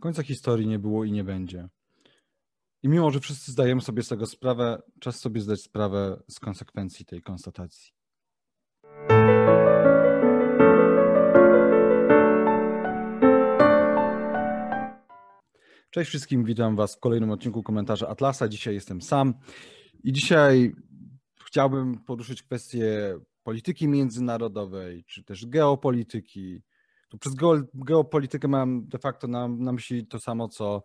Końca historii nie było i nie będzie. I mimo, że wszyscy zdajemy sobie z tego sprawę, czas sobie zdać sprawę z konsekwencji tej konstatacji. Cześć wszystkim, witam Was w kolejnym odcinku komentarza Atlasa. Dzisiaj jestem sam i dzisiaj chciałbym poruszyć kwestię polityki międzynarodowej, czy też geopolityki. Tu przez geopolitykę mam de facto na, na myśli to samo, co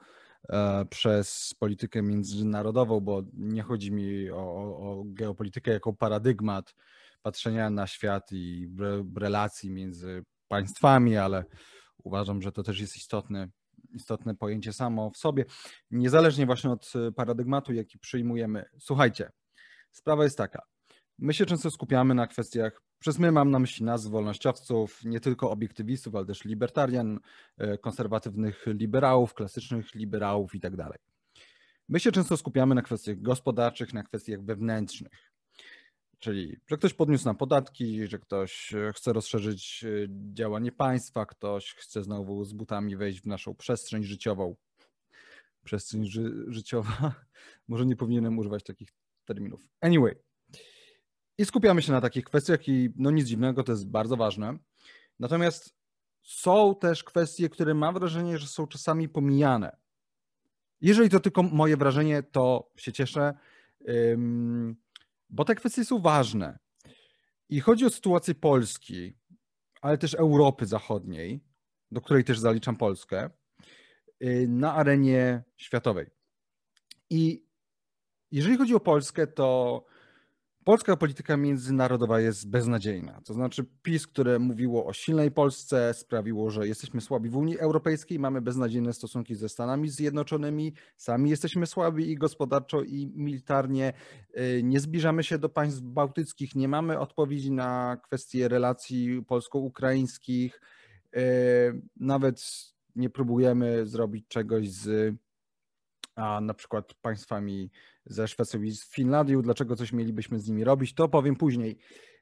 e, przez politykę międzynarodową, bo nie chodzi mi o, o, geopolitykę jako paradygmat patrzenia na świat i relacji między państwami, ale uważam, że to też jest istotne istotne pojęcie samo w sobie, niezależnie właśnie od e, paradygmatu, jaki przyjmujemy. Słuchajcie, sprawa jest taka. My się często skupiamy na kwestiach, przez my mam na myśli nas, wolnościowców, nie tylko obiektywistów, ale też libertarian, e, konserwatywnych liberałów, klasycznych liberałów i tak. My się często skupiamy na kwestiach gospodarczych, na kwestiach wewnętrznych. Czyli, że ktoś podniósł nam podatki, że ktoś e, chce rozszerzyć e, działanie państwa, ktoś chce znowu z butami wejść w naszą przestrzeń życiową. Przestrzeń ży życiowa. Może nie powinienem używać takich terminów. Anyway. I skupiamy się na takich kwestiach i no nic dziwnego, to jest bardzo ważne. Natomiast są też kwestie, które mam wrażenie, że są czasami pomijane. Jeżeli to tylko moje wrażenie, to się cieszę bo te kwestie są ważne. I chodzi o sytuację Polski, ale też Europy Zachodniej, do której też zaliczam Polskę, y, na arenie światowej. I jeżeli chodzi o Polskę, to Polska polityka międzynarodowa jest beznadziejna. To znaczy PiS, które mówiło o silnej Polsce, sprawiło, że jesteśmy słabi w Unii Europejskiej, mamy beznadziejne stosunki ze Stanami Zjednoczonymi, sami jesteśmy słabi i gospodarczo, i militarnie, y, nie zbliżamy się do państw bałtyckich, nie mamy odpowiedzi na kwestie relacji polsko-ukraińskich, y, nawet nie próbujemy zrobić czegoś z a na przykład państwami ze Szwecją i z Finlandią, dlaczego coś mielibyśmy z nimi robić, to powiem później.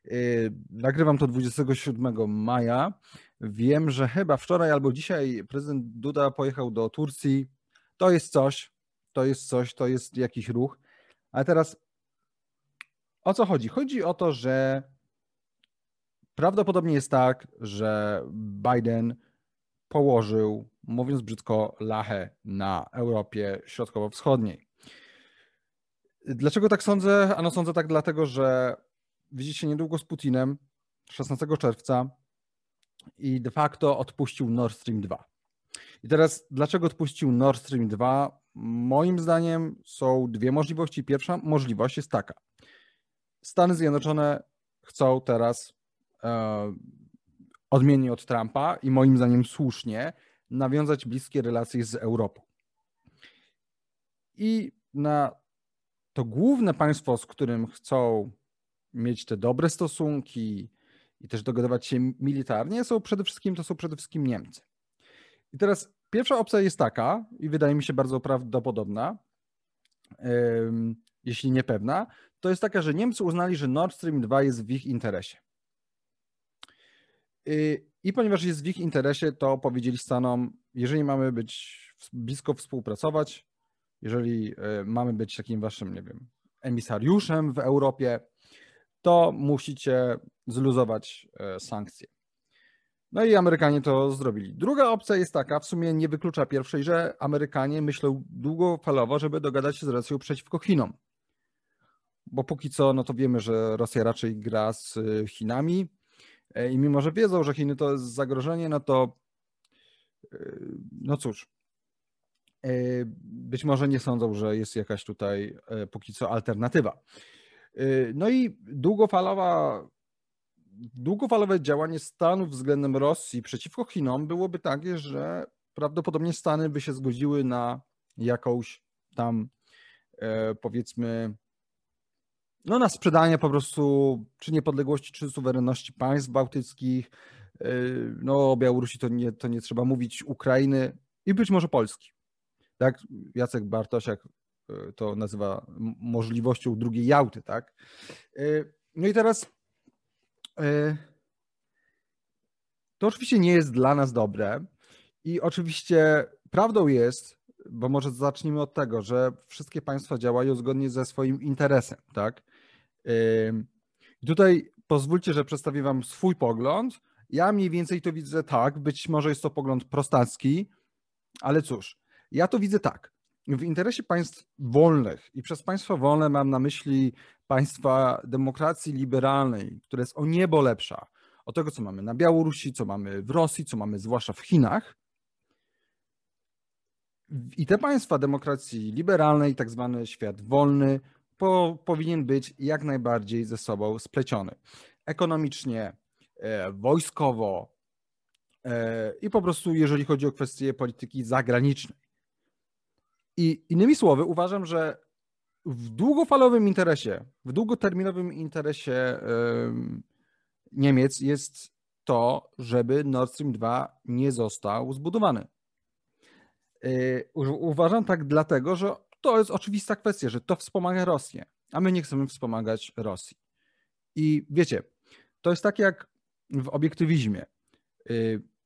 Yy, nagrywam to 27 maja. Wiem, że chyba wczoraj albo dzisiaj prezydent Duda pojechał do Turcji. To jest coś, to jest coś, to jest jakiś ruch. Ale teraz o co chodzi? Chodzi o to, że prawdopodobnie jest tak, że Biden położył, mówiąc brzydko, lachę na Europie Środkowo-Wschodniej. Dlaczego tak sądzę? Ano sądzę tak dlatego, że widzicie niedługo z Putinem 16 czerwca i de facto odpuścił Nord Stream 2. I teraz dlaczego odpuścił Nord Stream 2? Moim zdaniem są dwie możliwości. Pierwsza możliwość jest taka. Stany Zjednoczone chcą teraz e, odmiennie od Trumpa i moim zdaniem słusznie nawiązać bliskie relacje z Europą. I na to główne państwo, z którym chcą mieć te dobre stosunki i też dogadywać się militarnie, są przede wszystkim, to są przede wszystkim Niemcy. I teraz pierwsza opcja jest taka, i wydaje mi się bardzo prawdopodobna, jeśli niepewna, to jest taka, że Niemcy uznali, że Nord Stream 2 jest w ich interesie. I ponieważ jest w ich interesie, to powiedzieli Stanom, jeżeli mamy być blisko współpracować, jeżeli e, mamy być takim waszym, nie wiem, emisariuszem w Europie, to musicie zluzować e, sankcje. No i Amerykanie to zrobili. Druga opcja jest taka, w sumie nie wyklucza pierwszej, że Amerykanie myślą długofalowo, żeby dogadać się z Rosją przeciwko Chinom. Bo póki co, no to wiemy, że Rosja raczej gra z e, Chinami i mimo, że wiedzą, że Chiny to jest zagrożenie, no to no cóż, być może nie sądzą, że jest jakaś tutaj e, póki co alternatywa. E, no i długofalowa, długofalowe działanie Stanów względem Rosji przeciwko Chinom byłoby takie, że prawdopodobnie Stany by się zgodziły na jakąś tam powiedzmy no na sprzedanie po prostu czy niepodległości, czy suwerenności państw bałtyckich, no o Białorusi to nie, to nie trzeba mówić, Ukrainy i być może Polski tak? Jacek Bartosiak e, to nazywa możliwością drugiej Jałty, tak? E, no i teraz e, to oczywiście nie jest dla nas dobre i oczywiście prawdą jest, bo może zacznijmy od tego, że wszystkie państwa działają zgodnie ze swoim interesem, tak? I tutaj pozwólcie, że przedstawię Wam swój pogląd. Ja mniej więcej to widzę tak, być może jest to pogląd prostacki, ale cóż, ja to widzę tak. W interesie państw wolnych i przez państwa wolne mam na myśli państwa demokracji liberalnej, która jest o niebo lepsza od tego, co mamy na Białorusi, co mamy w Rosji, co mamy zwłaszcza w Chinach. I te państwa demokracji liberalnej, tak zwany świat wolny, po, powinien być jak najbardziej ze sobą spleciony. Ekonomicznie, e, wojskowo e, i po prostu jeżeli chodzi o kwestie polityki zagranicznej. I innymi słowy, uważam, że w długofalowym interesie, w długoterminowym interesie Niemiec jest to, żeby Nord Stream 2 nie został zbudowany. Y, uważam tak dlatego, że to jest oczywista kwestia, że to wspomaga Rosję, a my nie chcemy wspomagać Rosji. I wiecie, to jest tak jak w obiektywizmie.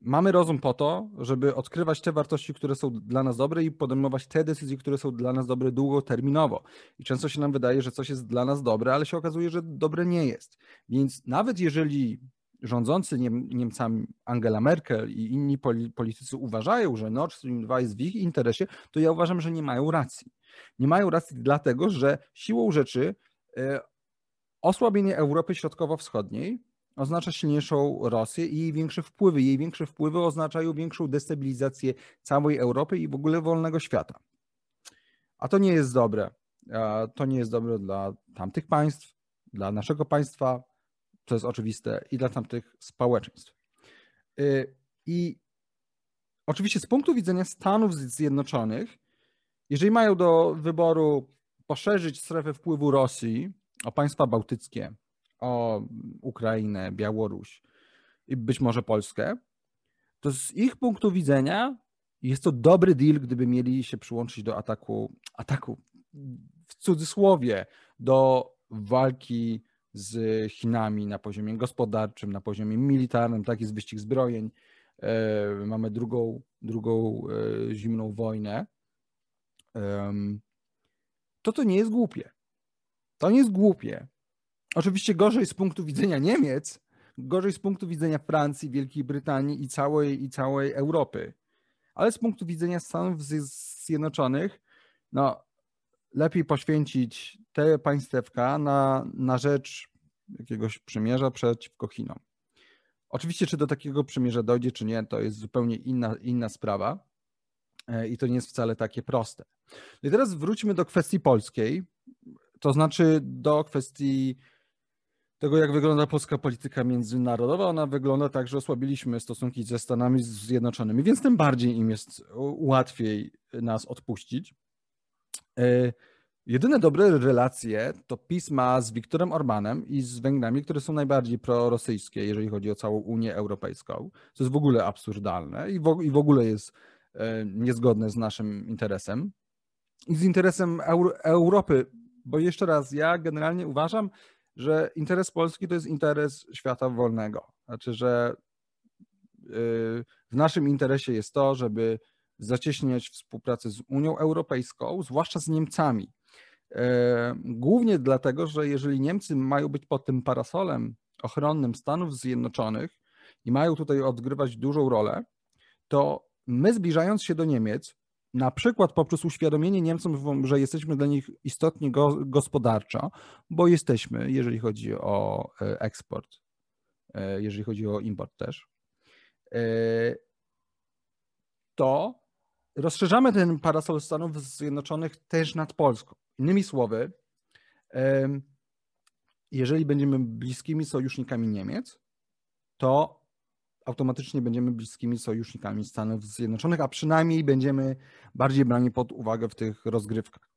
Mamy rozum po to, żeby odkrywać te wartości, które są dla nas dobre i podejmować te decyzje, które są dla nas dobre długoterminowo. I często się nam wydaje, że coś jest dla nas dobre, ale się okazuje, że dobre nie jest. Więc nawet jeżeli rządzący Niem Niemcami Angela Merkel i inni politycy uważają, że Nord Stream 2 jest w ich interesie, to ja uważam, że nie mają racji. Nie mają racji dlatego, że siłą rzeczy e, osłabienie Europy Środkowo-Wschodniej oznacza silniejszą Rosję i jej większe wpływy. Jej większe wpływy oznaczają większą destabilizację całej Europy i w ogóle wolnego świata. A to nie jest dobre. To nie jest dobre dla tamtych państw, dla naszego państwa, to jest oczywiste, i dla tamtych społeczeństw. Y, I oczywiście z punktu widzenia Stanów Zjednoczonych, jeżeli mają do wyboru poszerzyć strefę wpływu Rosji o państwa bałtyckie, o Ukrainę, Białoruś i być może Polskę, to z ich punktu widzenia jest to dobry deal, gdyby mieli się przyłączyć do ataku, ataku w cudzysłowie, do walki z Chinami na poziomie gospodarczym, na poziomie militarnym, tak jest wyścig zbrojeń. E, mamy drugą, drugą e, zimną wojnę. To to nie jest głupie. To nie jest głupie. Oczywiście gorzej z punktu widzenia Niemiec, gorzej z punktu widzenia Francji, Wielkiej Brytanii i całej, i całej Europy. Ale z punktu widzenia Stanów Zjednoczonych, no, lepiej poświęcić te państewka na, na rzecz jakiegoś przymierza przeciwko Chinom. Oczywiście, czy do takiego przymierza dojdzie, czy nie, to jest zupełnie inna, inna sprawa e, i to nie jest wcale takie proste. No i teraz wróćmy do kwestii polskiej, to znaczy do kwestii tego, jak wygląda polska polityka międzynarodowa. Ona wygląda tak, że osłabiliśmy stosunki ze Stanami Zjednoczonymi, więc tym bardziej im jest łatwiej nas odpuścić. E, jedyne dobre relacje to pisma z Wiktorem Orbanem i z Węgrami, które są najbardziej prorosyjskie, jeżeli chodzi o całą Unię Europejską. To jest w ogóle absurdalne i w, i w ogóle jest e, niezgodne z naszym interesem i z interesem Euro Europy, bo jeszcze raz, ja generalnie uważam, że interes Polski to jest interes świata wolnego. Znaczy, że y, w naszym interesie jest to, żeby zacieśniać współpracę z Unią Europejską, zwłaszcza z Niemcami. E, głównie dlatego, że jeżeli Niemcy mają być pod tym parasolem ochronnym Stanów Zjednoczonych i mają tutaj odgrywać dużą rolę, to my zbliżając się do Niemiec, na przykład poprzez uświadomienie Niemcom, że jesteśmy dla nich istotnie gospodarczo, bo jesteśmy, jeżeli chodzi o e, eksport, e, jeżeli chodzi o import też, to rozszerzamy ten parasol Stanów Zjednoczonych też nad Polską. Innymi słowy, jeżeli będziemy bliskimi sojusznikami Niemiec, to automatycznie będziemy bliskimi sojusznikami Stanów Zjednoczonych, a przynajmniej będziemy bardziej brani pod uwagę w tych rozgrywkach.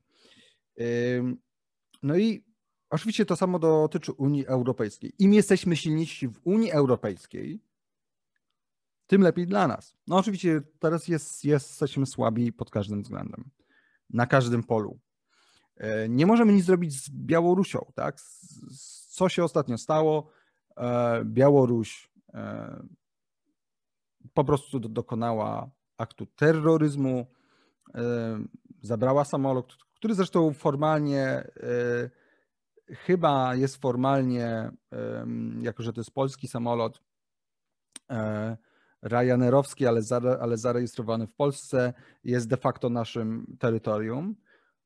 No i oczywiście to samo dotyczy Unii Europejskiej. Im jesteśmy silniejsi w Unii Europejskiej, tym lepiej dla nas. No oczywiście teraz jest, jest, jesteśmy słabi pod każdym względem, na każdym polu. E, nie możemy nic zrobić z Białorusią, tak? Co się ostatnio stało? E, Białoruś e, po prostu dokonała aktu terroryzmu, zabrała samolot, który zresztą formalnie chyba jest formalnie, jako że to jest polski samolot, e, Ryanerowski, ale, ale zarejestrowany w Polsce, jest de facto naszym terytorium.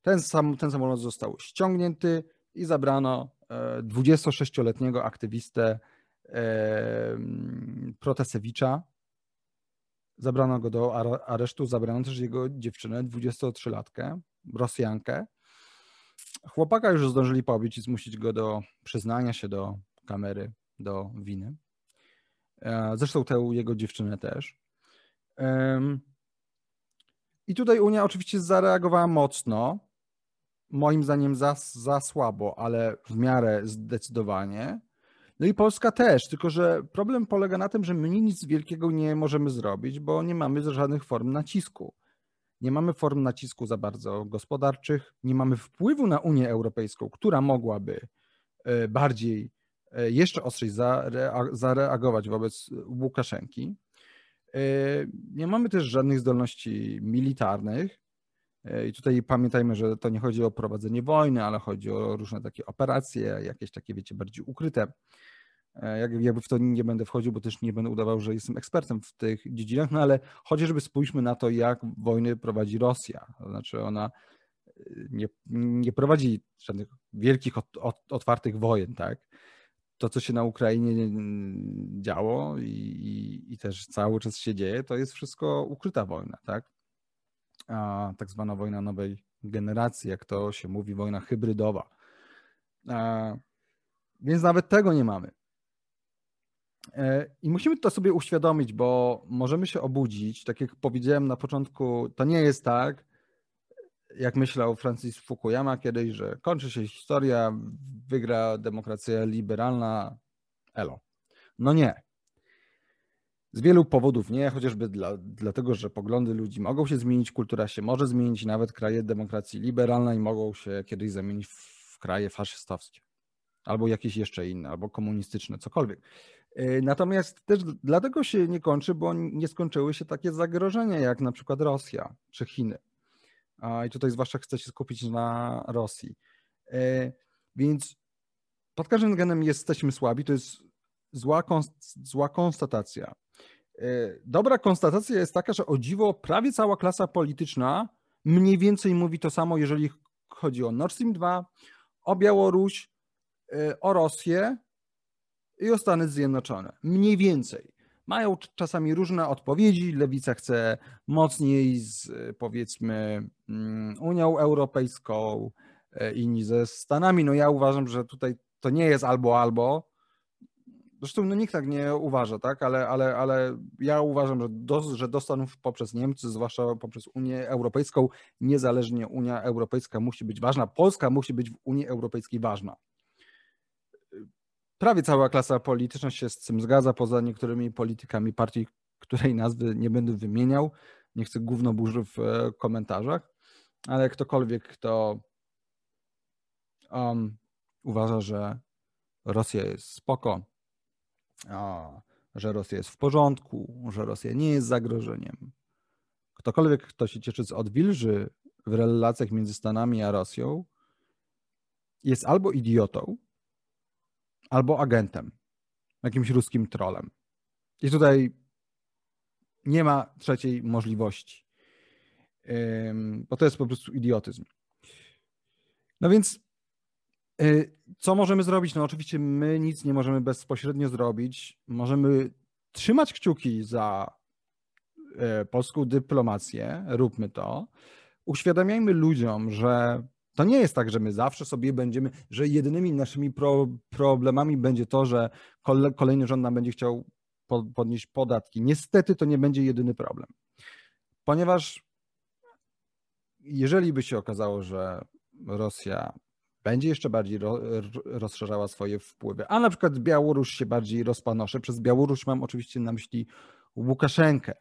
Ten, sam, ten samolot został ściągnięty i zabrano 26-letniego e, aktywistę Protasewicza. Zabrano go do aresztu, zabrano też jego dziewczynę, 23-latkę, Rosjankę. Chłopaka już zdążyli pobić i zmusić go do przyznania się do kamery, do winy. E, zresztą tę jego dziewczynę też. I tutaj Unia oczywiście zareagowała mocno. Moim zdaniem za, za słabo, ale w miarę zdecydowanie. No i Polska też, tylko że problem polega na tym, że my nic wielkiego nie możemy zrobić, bo nie mamy żadnych form nacisku nie mamy form nacisku za bardzo gospodarczych, nie mamy wpływu na Unię Europejską, która mogłaby e, bardziej, e, jeszcze ostrzej zareagować wobec Łukaszenki. E, nie mamy też żadnych zdolności militarnych. I tutaj pamiętajmy, że to nie chodzi o prowadzenie wojny, ale chodzi o różne takie operacje, jakieś takie, wiecie, bardziej ukryte. E, jakby w to nie będę wchodził, bo też nie będę udawał, że jestem ekspertem w tych dziedzinach, no ale chociażby spójrzmy na to, jak wojny prowadzi Rosja. To znaczy ona e, nie, nie prowadzi żadnych wielkich, otwartych wojen, tak? To, co się na Ukrainie działo i, i, i też cały czas się dzieje, to jest wszystko ukryta wojna, tak? Tak zwana wojna nowej generacji, jak to się mówi, wojna hybrydowa. Więc nawet tego nie mamy. E, I musimy to sobie uświadomić, bo możemy się obudzić. Tak jak powiedziałem na początku, to nie jest tak, jak myślał Francis Fukuyama kiedyś, że kończy się historia, wygra demokracja liberalna, elo. No nie. Z wielu powodów nie, chociażby dla, dlatego, że poglądy ludzi mogą się zmienić, kultura się może zmienić, nawet kraje demokracji liberalnej mogą się kiedyś zamienić w kraje faszystowskie. Albo jakieś jeszcze inne, albo komunistyczne, cokolwiek. E, natomiast też dlatego się nie kończy, bo nie skończyły się takie zagrożenia jak na przykład Rosja czy Chiny. I tutaj zwłaszcza chcę się skupić na Rosji. E, więc pod każdym względem jesteśmy słabi, to jest zła, zła konstatacja. E, dobra konstatacja jest taka, że o dziwo prawie cała klasa polityczna mniej więcej mówi to samo, jeżeli chodzi o Nord Stream 2, o Białoruś, o Rosję i o Stany Zjednoczone. Mniej więcej. Mają czasami różne odpowiedzi. Lewica chce mocniej z powiedzmy mm, Unią Europejską, e, inni ze Stanami. No ja uważam, że tutaj to nie jest albo albo. Zresztą no nikt tak nie uważa, tak? Ale, ale, ale ja uważam, że do, że do Stanów poprzez Niemcy, zwłaszcza poprzez Unię Europejską, niezależnie Unia Europejska musi być ważna. Polska musi być w Unii Europejskiej ważna prawie cała klasa polityczna się z tym zgadza, poza niektórymi politykami partii, której nazwy nie będę wymieniał. Nie chcę gówno burzy w e, komentarzach, ale ktokolwiek, kto um, uważa, że Rosja jest spoko, a, że Rosja jest w porządku, że Rosja nie jest zagrożeniem. Ktokolwiek, kto się cieszy z odwilży w relacjach między Stanami a Rosją, jest albo idiotą, albo agentem, jakimś ruskim trolem. I tutaj nie ma trzeciej możliwości, bo to jest po prostu idiotyzm. No więc co możemy zrobić? No oczywiście my nic nie możemy bezpośrednio zrobić. Możemy trzymać kciuki za e, polską dyplomację, róbmy to. Uświadamiajmy ludziom, że to nie jest tak, że my zawsze sobie będziemy, że jedynymi naszymi pro, problemami będzie to, że kolejny rząd nam będzie chciał podnieść podatki. Niestety to nie będzie jedyny problem. Ponieważ jeżeli by się okazało, że Rosja będzie jeszcze bardziej ro, rozszerzała swoje wpływy, a na przykład Białoruś się bardziej rozpanosze, przez Białoruś mam oczywiście na myśli Łukaszenkę,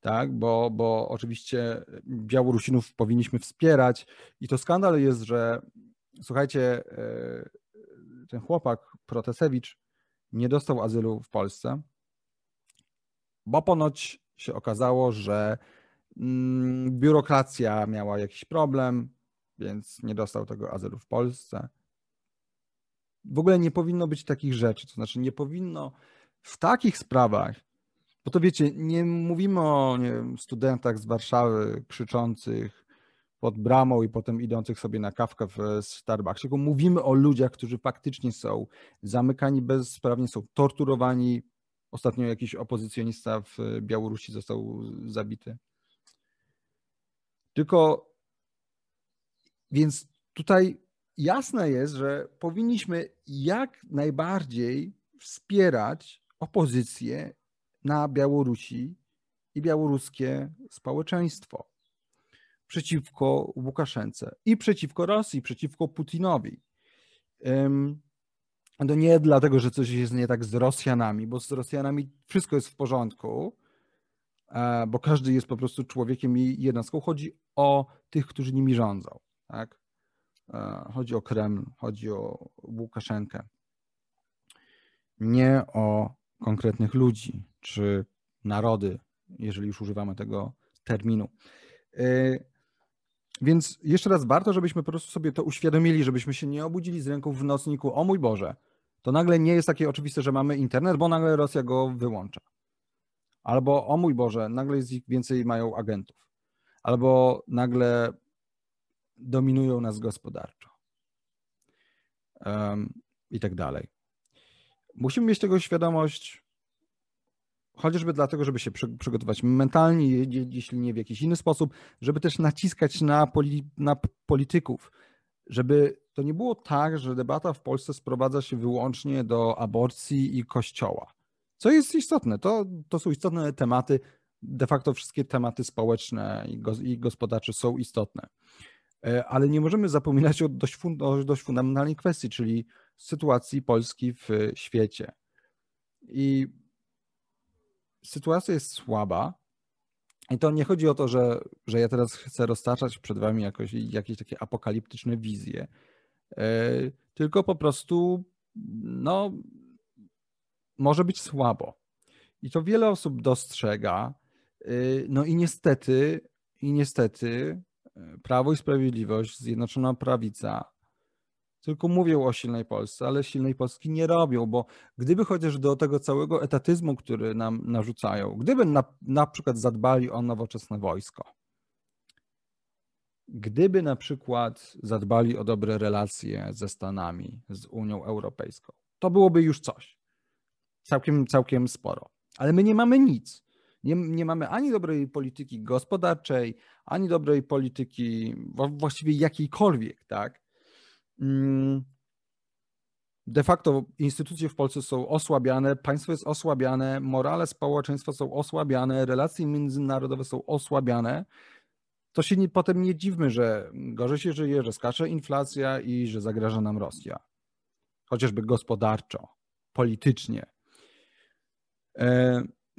tak? bo, bo oczywiście Białorusinów powinniśmy wspierać. I to skandal jest, że słuchajcie, e, ten chłopak Protesewicz nie dostał azylu w Polsce, bo ponoć się okazało, że Mm, biurokracja miała jakiś problem, więc nie dostał tego azylu w Polsce. W ogóle nie powinno być takich rzeczy, to znaczy nie powinno w takich sprawach, bo to wiecie, nie mówimy o nie wiem, studentach z Warszawy krzyczących pod bramą i potem idących sobie na kawkę w Starbucksie, tylko mówimy o ludziach, którzy faktycznie są zamykani bezprawnie, są torturowani. Ostatnio jakiś opozycjonista w Białorusi został zabity. Tylko więc tutaj jasne jest, że powinniśmy jak najbardziej wspierać opozycję na Białorusi i białoruskie społeczeństwo przeciwko Łukaszence i przeciwko Rosji, przeciwko Putinowi. To nie dlatego, że coś jest nie tak z Rosjanami, bo z Rosjanami wszystko jest w porządku, e, bo każdy jest po prostu człowiekiem i jednostką. Chodzi o tych, którzy nimi rządzą. Tak? E, chodzi o Kreml, chodzi o Łukaszenkę. Nie o konkretnych ludzi czy narody, jeżeli już używamy tego terminu. E, więc jeszcze raz warto, żebyśmy po prostu sobie to uświadomili, żebyśmy się nie obudzili z ręką w nocniku. O mój Boże, to nagle nie jest takie oczywiste, że mamy internet, bo nagle Rosja go wyłącza. Albo o mój Boże, nagle jest ich więcej mają agentów. Albo nagle dominują nas gospodarczo. Um, I tak dalej. Musimy mieć tego świadomość, chociażby dlatego, żeby się przygotować mentalnie, jeśli nie w jakiś inny sposób, żeby też naciskać na, poli, na polityków, żeby to nie było tak, że debata w Polsce sprowadza się wyłącznie do aborcji i kościoła. Co jest istotne, to, to są istotne tematy, de facto wszystkie tematy społeczne i, go, i gospodarcze są istotne. E, ale nie możemy zapominać o dość, o dość fundamentalnej kwestii, czyli sytuacji Polski w świecie. I sytuacja jest słaba. I to nie chodzi o to, że, że ja teraz chcę roztaczać przed wami jakoś, jakieś takie apokaliptyczne wizje, e, tylko po prostu no, może być słabo. I to wiele osób dostrzega. E, no i niestety, i niestety Prawo i Sprawiedliwość, Zjednoczona Prawica tylko mówią o silnej Polsce, ale silnej Polski nie robią, bo gdyby chociaż do tego całego etatyzmu, który nam narzucają, gdyby na, na przykład zadbali o nowoczesne wojsko, gdyby na przykład zadbali o dobre relacje ze Stanami, z Unią Europejską, to byłoby już coś. Całkiem, całkiem sporo. Ale my nie mamy nic. Nie, nie mamy ani dobrej polityki gospodarczej, ani dobrej polityki właściwie jakiejkolwiek, tak? Mm. De facto instytucje w Polsce są osłabiane, państwo jest osłabiane, morale społeczeństwa są osłabiane, relacje międzynarodowe są osłabiane. To się nie, potem nie dziwmy, że gorzej się żyje, że skacze inflacja i że zagraża nam Rosja. Chociażby gospodarczo, politycznie.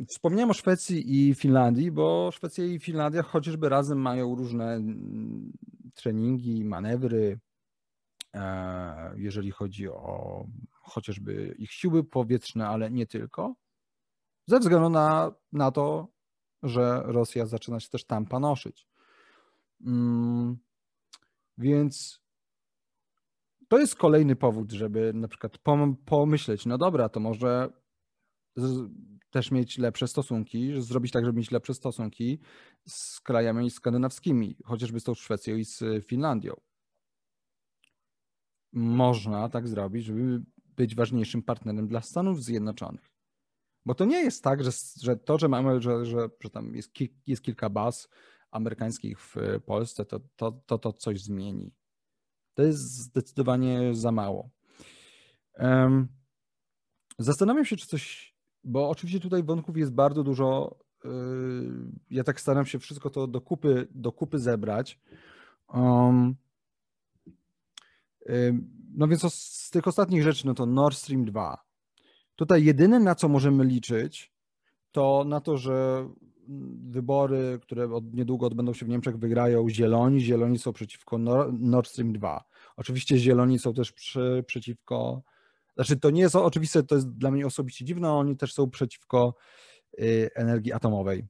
Wspomniałem o Szwecji i Finlandii, bo Szwecja i Finlandia chociażby razem mają różne mm, treningi, manewry, e, jeżeli chodzi o chociażby ich siły powietrzne, ale nie tylko, ze względu na, na to, że Rosja zaczyna się też tam panoszyć. Mm, więc to jest kolejny powód, żeby na przykład pomyśleć, no dobra, to może też mieć lepsze stosunki, zrobić tak, żeby mieć lepsze stosunki z krajami skandynawskimi, chociażby z tą Szwecją i z Finlandią. Można tak zrobić, żeby być ważniejszym partnerem dla Stanów Zjednoczonych. Bo to nie jest tak, że, że to, że mamy, że, że, że tam jest, ki, jest kilka baz amerykańskich w Polsce, to, to, to to coś zmieni. To jest zdecydowanie za mało. Um, zastanawiam się, czy coś bo oczywiście tutaj wątków jest bardzo dużo. Yy, ja tak staram się wszystko to do kupy, do kupy zebrać. Um, yy, no więc z tych ostatnich rzeczy, no to Nord Stream 2. Tutaj jedyne na co możemy liczyć, to na to, że wybory, które od niedługo odbędą się w Niemczech, wygrają zieloni. Zieloni są przeciwko Nord Stream 2. Oczywiście zieloni są też przy, przeciwko znaczy, to nie jest oczywiste, to jest dla mnie osobiście dziwne, oni też są przeciwko y, energii atomowej.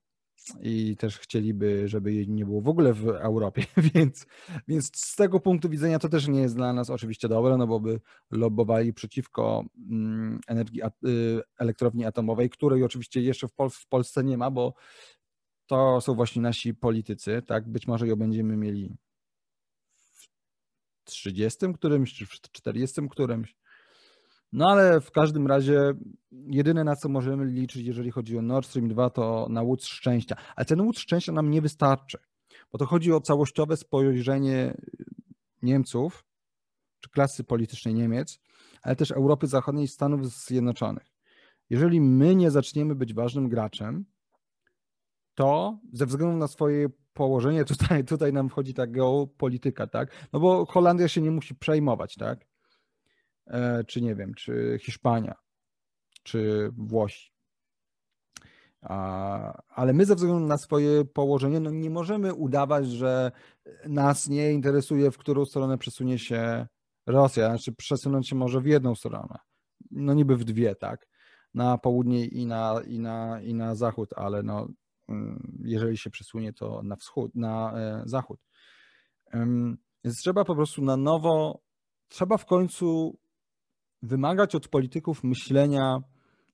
i też chcieliby, żeby jej nie było w ogóle w Europie, więc, więc z tego punktu widzenia to też nie jest dla nas oczywiście dobre, no bo by lobbowali przeciwko mm, energii y, elektrowni atomowej, której oczywiście jeszcze w, Pol w Polsce nie ma, bo to są właśnie nasi politycy, tak? Być może ją będziemy mieli w 30 którymś, czy w 40 którymś. No ale w każdym razie jedyne na co możemy liczyć, jeżeli chodzi o Nord Stream 2, to na łódź szczęścia. Ale ten łódź szczęścia nam nie wystarczy, bo to chodzi o całościowe spojrzenie Niemców, czy klasy politycznej Niemiec, ale też Europy Zachodniej i Stanów Zjednoczonych. Jeżeli my nie zaczniemy być ważnym graczem, to ze względu na swoje położenie, tutaj, tutaj nam wchodzi ta geopolityka, tak? No bo Holandia się nie musi przejmować, tak? E, czy nie wiem, czy Hiszpania, czy Włosi. Ale my ze względu na swoje położenie no nie możemy udawać, że nas nie interesuje, w którą stronę przesunie się Rosja. Znaczy przesunąć się może w jedną stronę. No niby w dwie, tak? Na południe i na, i na, i na zachód, ale no, mm, jeżeli się przesunie, to na wschód, na e, zachód. Więc trzeba po prostu na nowo, trzeba w końcu wymagać od polityków myślenia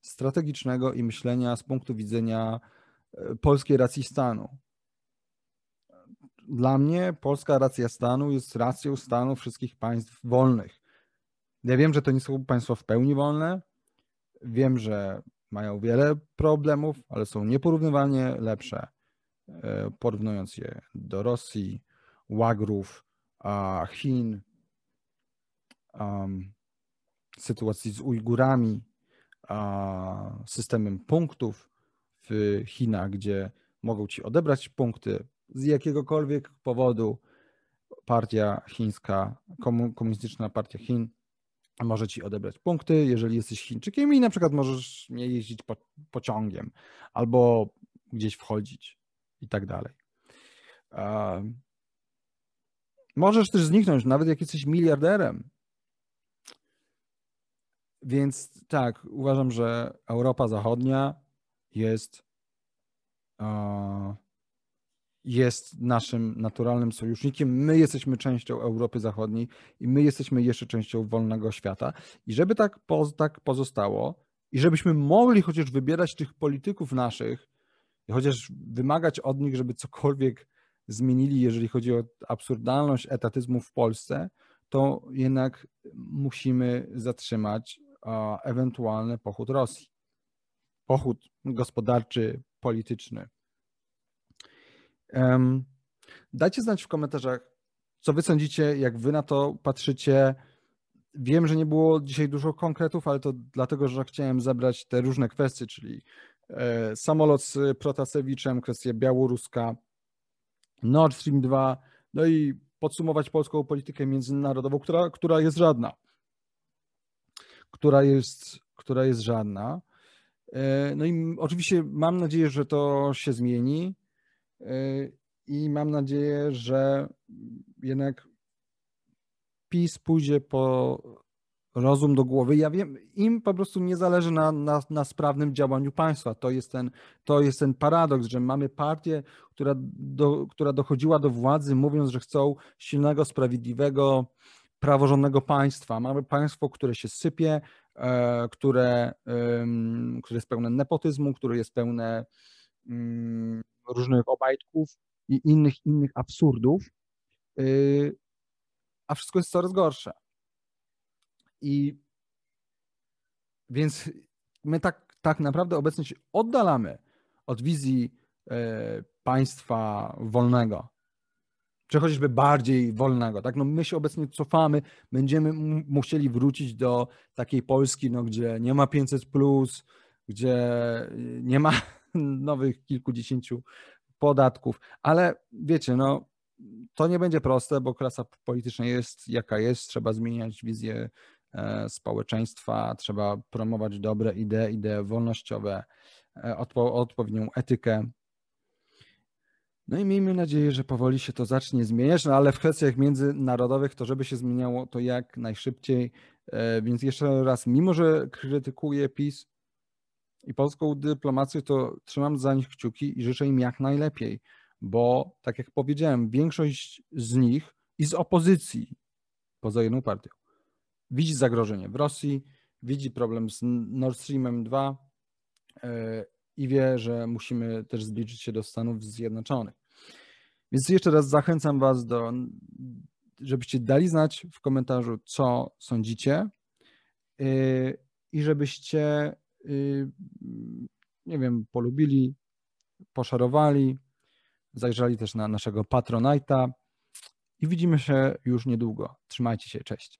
strategicznego i myślenia z punktu widzenia e, polskiej racji stanu. Dla mnie polska racja stanu jest racją stanu wszystkich państw wolnych. Ja wiem, że to nie są państwa w pełni wolne. Wiem, że mają wiele problemów, ale są nieporównywalnie lepsze, e, porównując je do Rosji, Łagrów, Chin, sytuacji z Ujgurami, systemem punktów w Chinach, gdzie mogą ci odebrać punkty z jakiegokolwiek powodu. Partia chińska, komunistyczna partia Chin może ci odebrać punkty, jeżeli jesteś Chińczykiem i na przykład możesz nie jeździć po, pociągiem albo gdzieś wchodzić i tak dalej. Możesz też zniknąć, nawet jak jesteś miliarderem. Więc tak, uważam, że Europa Zachodnia jest, jest naszym naturalnym sojusznikiem. My jesteśmy częścią Europy Zachodniej i my jesteśmy jeszcze częścią wolnego świata. I żeby tak, tak pozostało, i żebyśmy mogli chociaż wybierać tych polityków naszych, chociaż wymagać od nich, żeby cokolwiek zmienili, jeżeli chodzi o absurdalność etatyzmu w Polsce, to jednak musimy zatrzymać ewentualny pochód Rosji. Pochód gospodarczy, polityczny. Dajcie znać w komentarzach, co wy sądzicie, jak wy na to patrzycie. Wiem, że nie było dzisiaj dużo konkretów, ale to dlatego, że chciałem zebrać te różne kwestie, czyli e, samolot z Protasewiczem, kwestia białoruska, Nord Stream 2, no i podsumować polską politykę międzynarodową, która, która jest żadna która jest, która jest żadna. E, no i oczywiście mam nadzieję, że to się zmieni e, i mam nadzieję, że jednak PiS pójdzie po rozum do głowy. Ja wiem, im po prostu nie zależy na, na, na, sprawnym działaniu państwa. To jest, ten, to jest ten paradoks, że mamy partię, która, do, która dochodziła do władzy, mówiąc, że chcą silnego, sprawiedliwego, praworządnego państwa. Mamy państwo, które się sypie, e, które, które jest pełne nepotyzmu, które jest pełne mm, różnych obajtków i innych, innych absurdów, y, a wszystko jest coraz gorsze. I więc my tak, tak naprawdę obecnie się oddalamy od wizji e, państwa wolnego, czy chociażby bardziej wolnego. Tak? No my się obecnie cofamy, będziemy musieli wrócić do takiej Polski, no, gdzie nie ma 500, plus, gdzie nie ma nowych kilkudziesięciu podatków, ale wiecie, no to nie będzie proste, bo klasa polityczna jest jaka jest, trzeba zmieniać wizję e, społeczeństwa, trzeba promować dobre idee, idee wolnościowe, e, odpo odpowiednią etykę, no i miejmy nadzieję, że powoli się to zacznie zmieniać, no ale w kwestiach międzynarodowych to, żeby się zmieniało to jak najszybciej. E, więc jeszcze raz, mimo że krytykuję PiS, i polską dyplomację, to trzymam za nich kciuki i życzę im jak najlepiej, bo tak jak powiedziałem, większość z nich i z opozycji, poza jedną partią, widzi zagrożenie w Rosji, widzi problem z Nord Streamem 2 e, i wie, że musimy też zbliżyć się do Stanów Zjednoczonych. Więc jeszcze raz zachęcam Was do, żebyście dali znać w komentarzu, co sądzicie e, i żebyście, y, nie wiem, polubili, poszarowali, zajrzeli też na naszego Patronite'a i widzimy się już niedługo. Trzymajcie się, cześć.